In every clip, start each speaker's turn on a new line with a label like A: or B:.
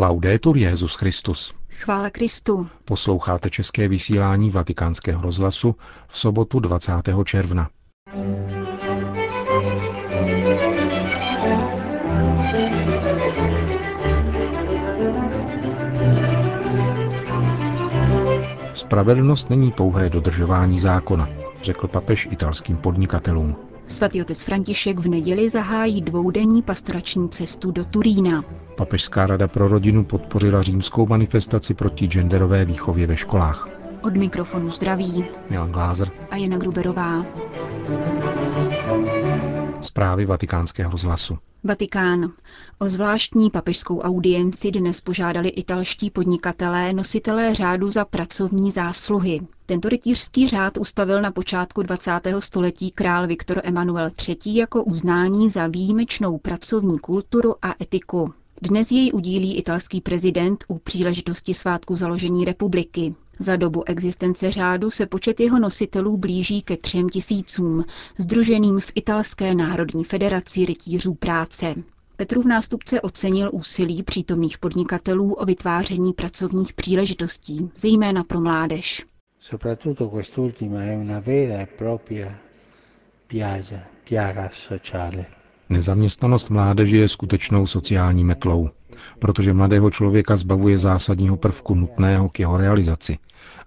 A: Laudetur Jezus Christus.
B: Chvála Kristu.
A: Posloucháte české vysílání Vatikánského rozhlasu v sobotu 20. června. Spravedlnost není pouhé dodržování zákona, řekl papež italským podnikatelům.
B: Svatý otec František v neděli zahájí dvoudenní pastorační cestu do Turína.
A: Papežská rada pro rodinu podpořila římskou manifestaci proti genderové výchově ve školách.
B: Od mikrofonu zdraví
A: Milan Glázer
B: a Jana Gruberová.
A: Zprávy vatikánského rozhlasu.
B: Vatikán. O zvláštní papežskou audienci dnes požádali italští podnikatelé nositelé řádu za pracovní zásluhy. Tento rytířský řád ustavil na počátku 20. století král Viktor Emanuel III. jako uznání za výjimečnou pracovní kulturu a etiku. Dnes jej udílí italský prezident u příležitosti svátku založení republiky. Za dobu existence řádu se počet jeho nositelů blíží ke třem tisícům, združeným v Italské národní federaci rytířů práce. Petrův nástupce ocenil úsilí přítomných podnikatelů o vytváření pracovních příležitostí, zejména pro mládež.
C: Soprattutto quest'ultima è una vera e propria piaga, piaga sociale.
A: Nezaměstnanost mládeže je skutečnou sociální metlou, protože mladého člověka zbavuje zásadního prvku nutného k jeho realizaci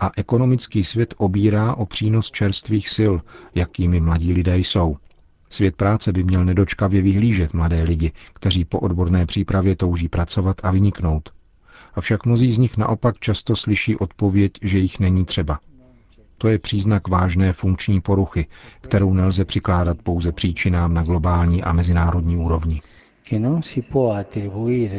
A: a ekonomický svět obírá o přínos čerstvých sil, jakými mladí lidé jsou. Svět práce by měl nedočkavě vyhlížet mladé lidi, kteří po odborné přípravě touží pracovat a vyniknout. Avšak mnozí z nich naopak často slyší odpověď, že jich není třeba. To je příznak vážné funkční poruchy, kterou nelze přikládat pouze příčinám na globální a mezinárodní úrovni.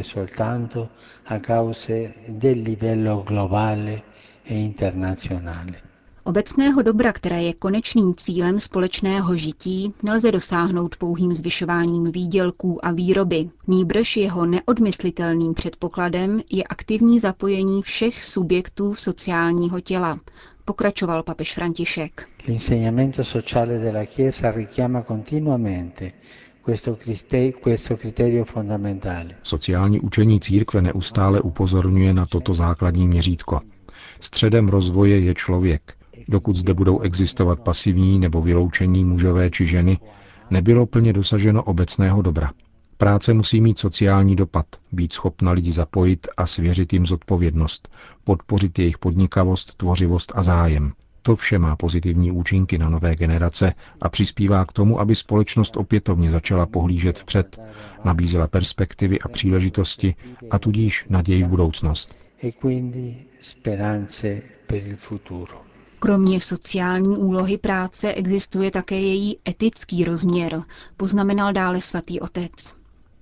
C: soltanto a cause del livello globale e internazionale.
B: Obecného dobra, které je konečným cílem společného žití, nelze dosáhnout pouhým zvyšováním výdělků a výroby. Nýbrž jeho neodmyslitelným předpokladem je aktivní zapojení všech subjektů sociálního těla, pokračoval papež František.
C: L'insegnamento sociale della Chiesa richiama continuamente questo, criste- questo criterio fondamentale.
A: Sociální učení církve neustále upozorňuje na toto základní měřítko. Středem rozvoje je člověk. Dokud zde budou existovat pasivní nebo vyloučení mužové či ženy, nebylo plně dosaženo obecného dobra. Práce musí mít sociální dopad, být schopna lidi zapojit a svěřit jim zodpovědnost, podpořit jejich podnikavost, tvořivost a zájem. To vše má pozitivní účinky na nové generace a přispívá k tomu, aby společnost opětovně začala pohlížet vpřed, nabízela perspektivy a příležitosti a tudíž naději v budoucnost.
C: e quindi speranze per il futuro.
B: Kromě sociální úlohy práce existuje také její etický rozměr, poznamenal dále svatý otec.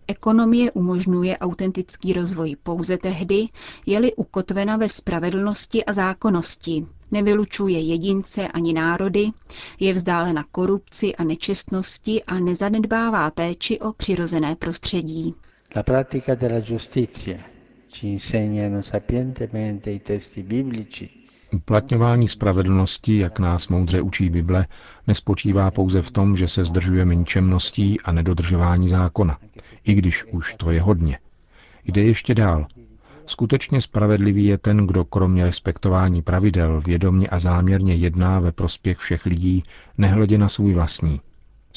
B: Ekonomie umožňuje autentický rozvoj pouze tehdy, je-li ukotvena ve spravedlnosti a zákonnosti, nevylučuje jedince ani národy, je vzdálena korupci a nečestnosti a nezanedbává péči o přirozené prostředí.
C: La pratica della giustizia ci insegnano sapientemente i testi biblici
A: Uplatňování spravedlnosti, jak nás moudře učí Bible, nespočívá pouze v tom, že se zdržujeme ničemností a nedodržování zákona, i když už to je hodně. Jde ještě dál. Skutečně spravedlivý je ten, kdo kromě respektování pravidel vědomně a záměrně jedná ve prospěch všech lidí, nehledě na svůj vlastní.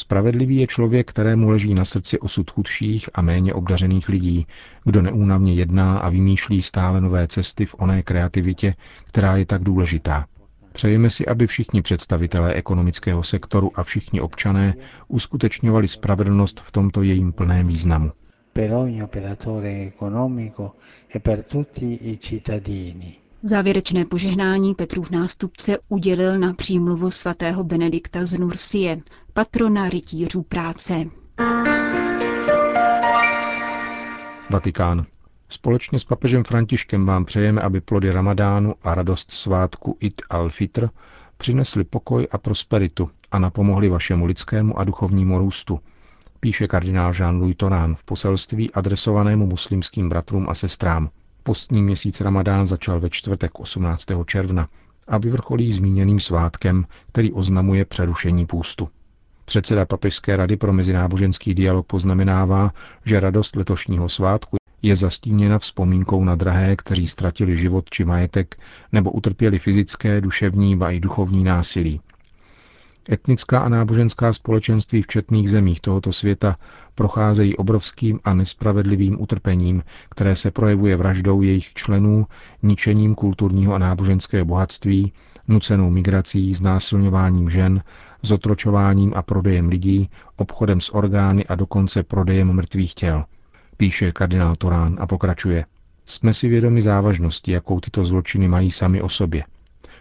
A: Spravedlivý je člověk, kterému leží na srdci osud chudších a méně obdařených lidí, kdo neúnavně jedná a vymýšlí stále nové cesty v oné kreativitě, která je tak důležitá. Přejeme si, aby všichni představitelé ekonomického sektoru a všichni občané uskutečňovali spravedlnost v tomto jejím plném významu.
C: per ogni operatore economico e per tutti i cittadini.
B: Závěrečné požehnání Petrův nástupce udělil na přímluvu svatého Benedikta z Nursie, patrona rytířů práce.
A: Vatikán. Společně s papežem Františkem vám přejeme, aby plody ramadánu a radost svátku Id al-Fitr přinesli pokoj a prosperitu a napomohli vašemu lidskému a duchovnímu růstu, píše kardinál Jean-Louis Torán v poselství adresovanému muslimským bratrům a sestrám. Postní měsíc Ramadán začal ve čtvrtek 18. června a vyvrcholí zmíněným svátkem, který oznamuje přerušení půstu. Předseda Papežské rady pro mezináboženský dialog poznamenává, že radost letošního svátku Je zastíněna vzpomínkou na drahé, kteří ztratili život či majetek nebo utrpěli fyzické, duševní a i duchovní násilí. Etnická a náboženská společenství v četných zemích tohoto světa procházejí obrovským a nespravedlivým utrpením, které se projevuje vraždou jejich členů, ničením kulturního a náboženského bohatství, nucenou migrací, znásilňováním žen, zotročováním a prodejem lidí, obchodem s orgány a dokonce prodejem mrtvých těl. Píše kardinál Torán a pokračuje. Jsme si vědomi závažnosti, jakou tyto zločiny mají sami o sobě –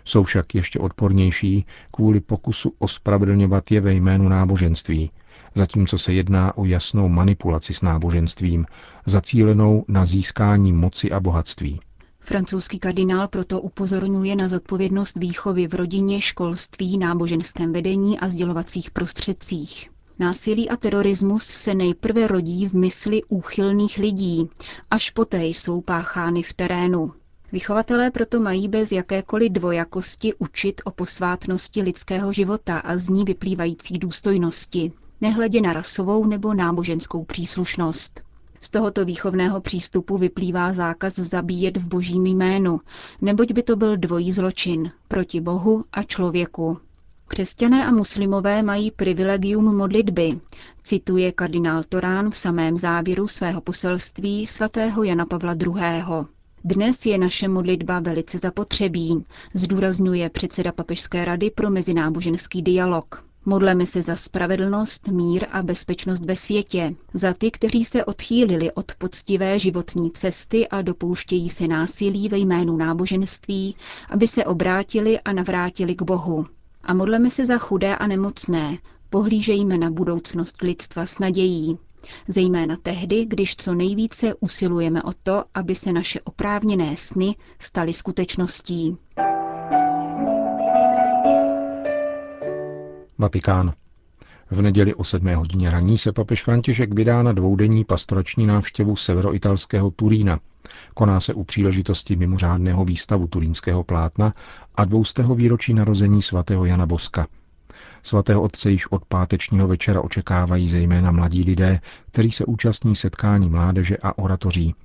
A: jsou však ještě odpornější kvůli pokusu ospravedlňovat je ve jménu náboženství, zatímco se jedná o jasnou manipulaci s náboženstvím, zacílenou na získání moci a bohatství.
B: Francouzský kardinál proto upozorňuje na zodpovědnost výchovy v rodině, školství, náboženském vedení a sdělovacích prostředcích. Násilí a terorismus se nejprve rodí v mysli úchylných lidí, až poté jsou páchány v terénu. Vychovatelé proto mají bez jakékoliv dvojakosti učit o posvátnosti lidského života a z ní vyplývající důstojnosti, nehledě na rasovou nebo náboženskou příslušnost. Z tohoto výchovného přístupu vyplývá zákaz zabíjet v božím jménu, neboť by to byl dvojí zločin proti Bohu a člověku. Křesťané a muslimové mají privilegium modlitby, cituje kardinál Torán v samém závěru svého poselství svatého Jana Pavla II. Dnes je naše modlitba velice zapotřebí, zdůrazňuje předseda Papežské rady pro mezináboženský dialog. Modleme se za spravedlnost, mír a bezpečnost ve světě, za ty, kteří se odchýlili od poctivé životní cesty a dopouštějí se násilí ve jménu náboženství, aby se obrátili a navrátili k Bohu. A modleme se za chudé a nemocné, pohlížejme na budoucnost lidstva s nadějí. Zejména tehdy, když co nejvíce usilujeme o to, aby se naše oprávněné sny staly skutečností.
A: Vatikán. V neděli o 7 hodině raní se papež František vydá na dvoudenní pastorační návštěvu severoitalského Turína. Koná se u příležitosti mimořádného výstavu turínského plátna a dvoustého výročí narození svatého Jana Boska – Svatého otce již od pátečního večera očekávají zejména mladí lidé, kteří se účastní setkání mládeže a oratoří.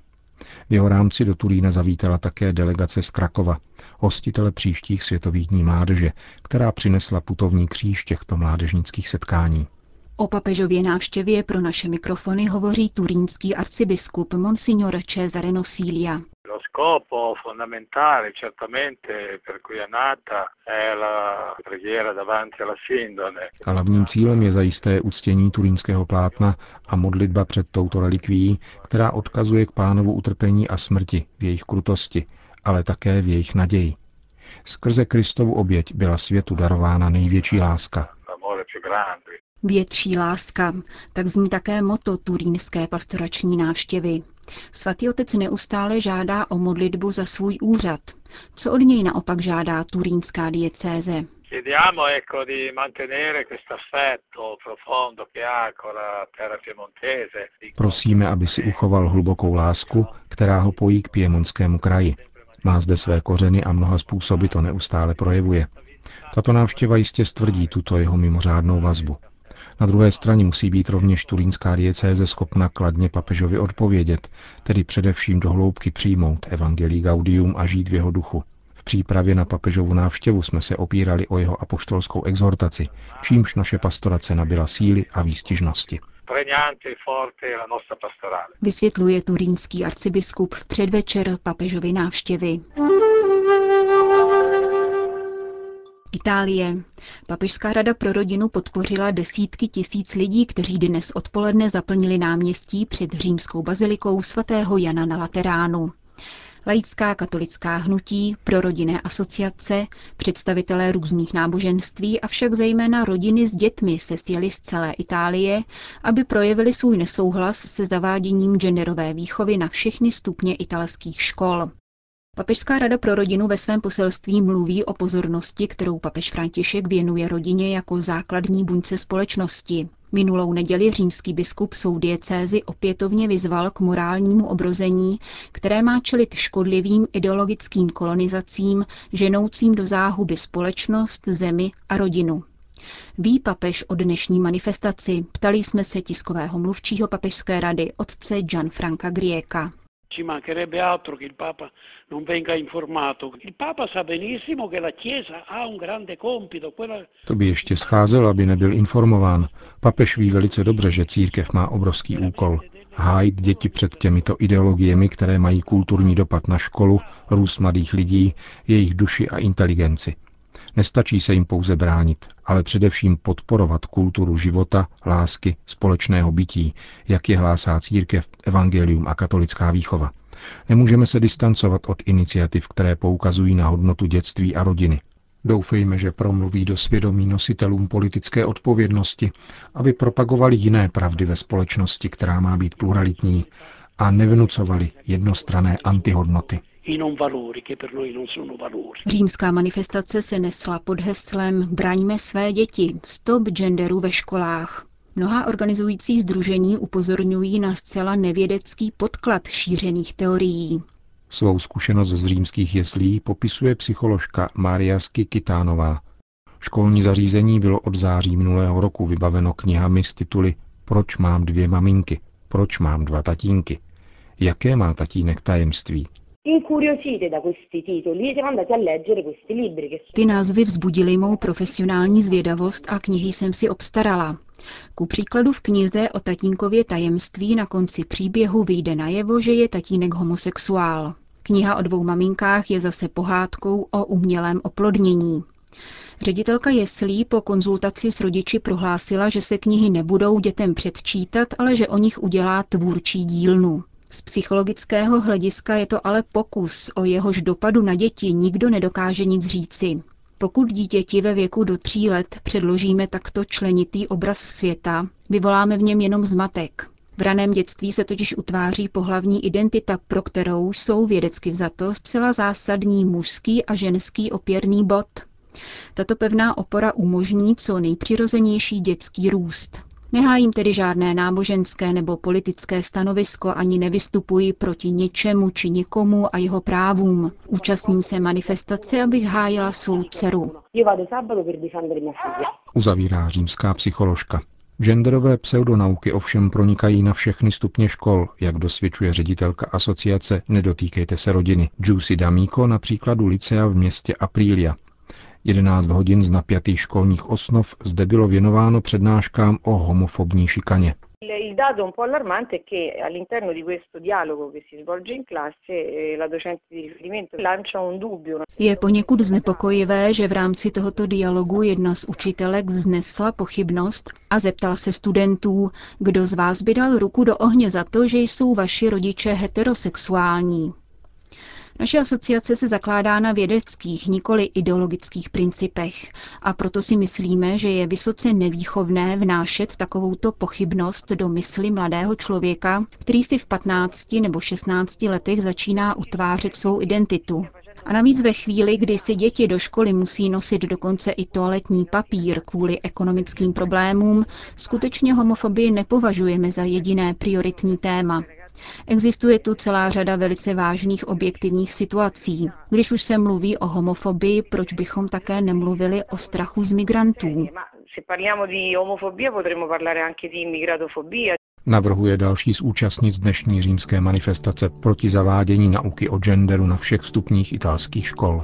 A: V jeho rámci do Turína zavítala také delegace z Krakova, hostitele příštích světových dní mládeže, která přinesla putovní kříž těchto mládežnických setkání.
B: O papežově návštěvě pro naše mikrofony hovoří turínský arcibiskup Monsignor Cesare Nosilia
D: scopo fondamentale certamente per cui è nata è la preghiera davanti alla sindone.
A: Hlavním cílem je zajisté uctění turínského plátna a modlitba před touto relikví, která odkazuje k pánovu utrpení a smrti v jejich krutosti, ale také v jejich naději. Skrze Kristovu oběť byla světu darována největší láska.
B: Větší láska, tak zní také moto turínské pastorační návštěvy. Svatý otec neustále žádá o modlitbu za svůj úřad. Co od něj naopak žádá turínská diecéze?
A: Prosíme, aby si uchoval hlubokou lásku, která ho pojí k piemonskému kraji. Má zde své kořeny a mnoha způsoby to neustále projevuje. Tato návštěva jistě stvrdí tuto jeho mimořádnou vazbu. Na druhé straně musí být rovněž turínská diecéze schopna kladně papežovi odpovědět, tedy především do hloubky přijmout Evangelii Gaudium a žít v jeho duchu. V přípravě na papežovu návštěvu jsme se opírali o jeho apoštolskou exhortaci, čímž naše pastorace nabila síly a výstižnosti.
B: Vysvětluje turínský arcibiskup v předvečer papežovy návštěvy. Itálie. Papežská rada pro rodinu podpořila desítky tisíc lidí, kteří dnes odpoledne zaplnili náměstí před římskou bazilikou svatého Jana na Lateránu. Laická katolická hnutí, prorodinné asociace, představitelé různých náboženství a však zejména rodiny s dětmi se sjeli z celé Itálie, aby projevili svůj nesouhlas se zaváděním genderové výchovy na všechny stupně italských škol. Papežská rada pro rodinu ve svém poselství mluví o pozornosti, kterou papež František věnuje rodině jako základní buňce společnosti. Minulou neděli římský biskup svou diecézi opětovně vyzval k morálnímu obrození, které má čelit škodlivým ideologickým kolonizacím, ženoucím do záhuby společnost, zemi a rodinu. Ví papež o dnešní manifestaci, ptali jsme se tiskového mluvčího papežské rady otce Gianfranca Grieka.
E: Ci mancherebbe altro che il Papa non venga informato. Il Papa sa benissimo che la Chiesa ha un grande compito. Quella...
A: To by ještě scházelo, aby nebyl informován. Papež ví velice dobře, že církev má obrovský úkol. Hájit děti před těmito ideologiemi, které mají kulturní dopad na školu, růst mladých lidí, jejich duši a inteligenci. Nestačí se jim pouze bránit, ale především podporovat kulturu života, lásky, společného bytí, jak je hlásá církev, evangelium a katolická výchova. Nemůžeme se distancovat od iniciativ, které poukazují na hodnotu dětství a rodiny. Doufejme, že promluví do svědomí nositelům politické odpovědnosti, aby propagovali jiné pravdy ve společnosti, která má být pluralitní, a nevnucovali jednostrané antihodnoty.
B: Římská manifestace se nesla pod heslem Braňme své děti, stop genderu ve školách. Mnoha organizující združení upozorňují na zcela nevědecký podklad šířených teorií.
A: Svou zkušenost z římských jeslí popisuje psycholožka Maria Skikitánová. Školní zařízení bylo od září minulého roku vybaveno knihami s tituly Proč mám dvě maminky? Proč mám dva tatínky? Jaké má tatínek tajemství?
B: Ty názvy vzbudily mou profesionální zvědavost a knihy jsem si obstarala. Ku příkladu v knize o tatínkově tajemství na konci příběhu vyjde najevo, že je tatínek homosexuál. Kniha o dvou maminkách je zase pohádkou o umělém oplodnění. Ředitelka Jeslí po konzultaci s rodiči prohlásila, že se knihy nebudou dětem předčítat, ale že o nich udělá tvůrčí dílnu. Z psychologického hlediska je to ale pokus, o jehož dopadu na děti nikdo nedokáže nic říci. Pokud dítěti ve věku do tří let předložíme takto členitý obraz světa, vyvoláme v něm jenom zmatek. V raném dětství se totiž utváří pohlavní identita, pro kterou jsou vědecky vzato zcela zásadní mužský a ženský opěrný bod. Tato pevná opora umožní co nejpřirozenější dětský růst. Nehájím tedy žádné náboženské nebo politické stanovisko ani nevystupuji proti něčemu či někomu a jeho právům. Účastním se manifestace, abych hájila svou dceru.
A: Uzavírá římská psycholožka. Genderové pseudonauky ovšem pronikají na všechny stupně škol, jak dosvědčuje ředitelka asociace Nedotýkejte se rodiny. Juicy D'Amico na příkladu licea v městě Aprilia. 11 hodin z napjatých školních osnov zde bylo věnováno přednáškám o homofobní šikaně. Il dato un po' allarmante è che all'interno di questo dialogo che si svolge in classe eh, la docente di riferimento lancia un dubbio.
B: Je poněkud znepokojivé, že v rámci tohoto dialogu jedna z učitelek vznesla pochybnost a zeptala se studentů, kdo z vás by dal ruku do ohně za to, že jsou vaši rodiče heterosexuální. Naše asociace se zakládá na vědeckých, nikoli ideologických principech a proto si myslíme, že je vysoce nevýchovné vnášet takovouto pochybnost do mysli mladého člověka, který si v 15 nebo 16 letech začíná utvářet svou identitu. A navíc ve chvíli, kdy si děti do školy musí nosit dokonce i toaletní papír kvůli ekonomickým problémům, skutečně homofobii nepovažujeme za jediné prioritní téma. Existuje tu celá řada velice vážných objektivních situací. Když už se mluví o homofobii, proč bychom také nemluvili o strachu z migrantů?
A: Navrhuje další z účastnic dnešní římské manifestace proti zavádění nauky o genderu na všech stupních italských škol.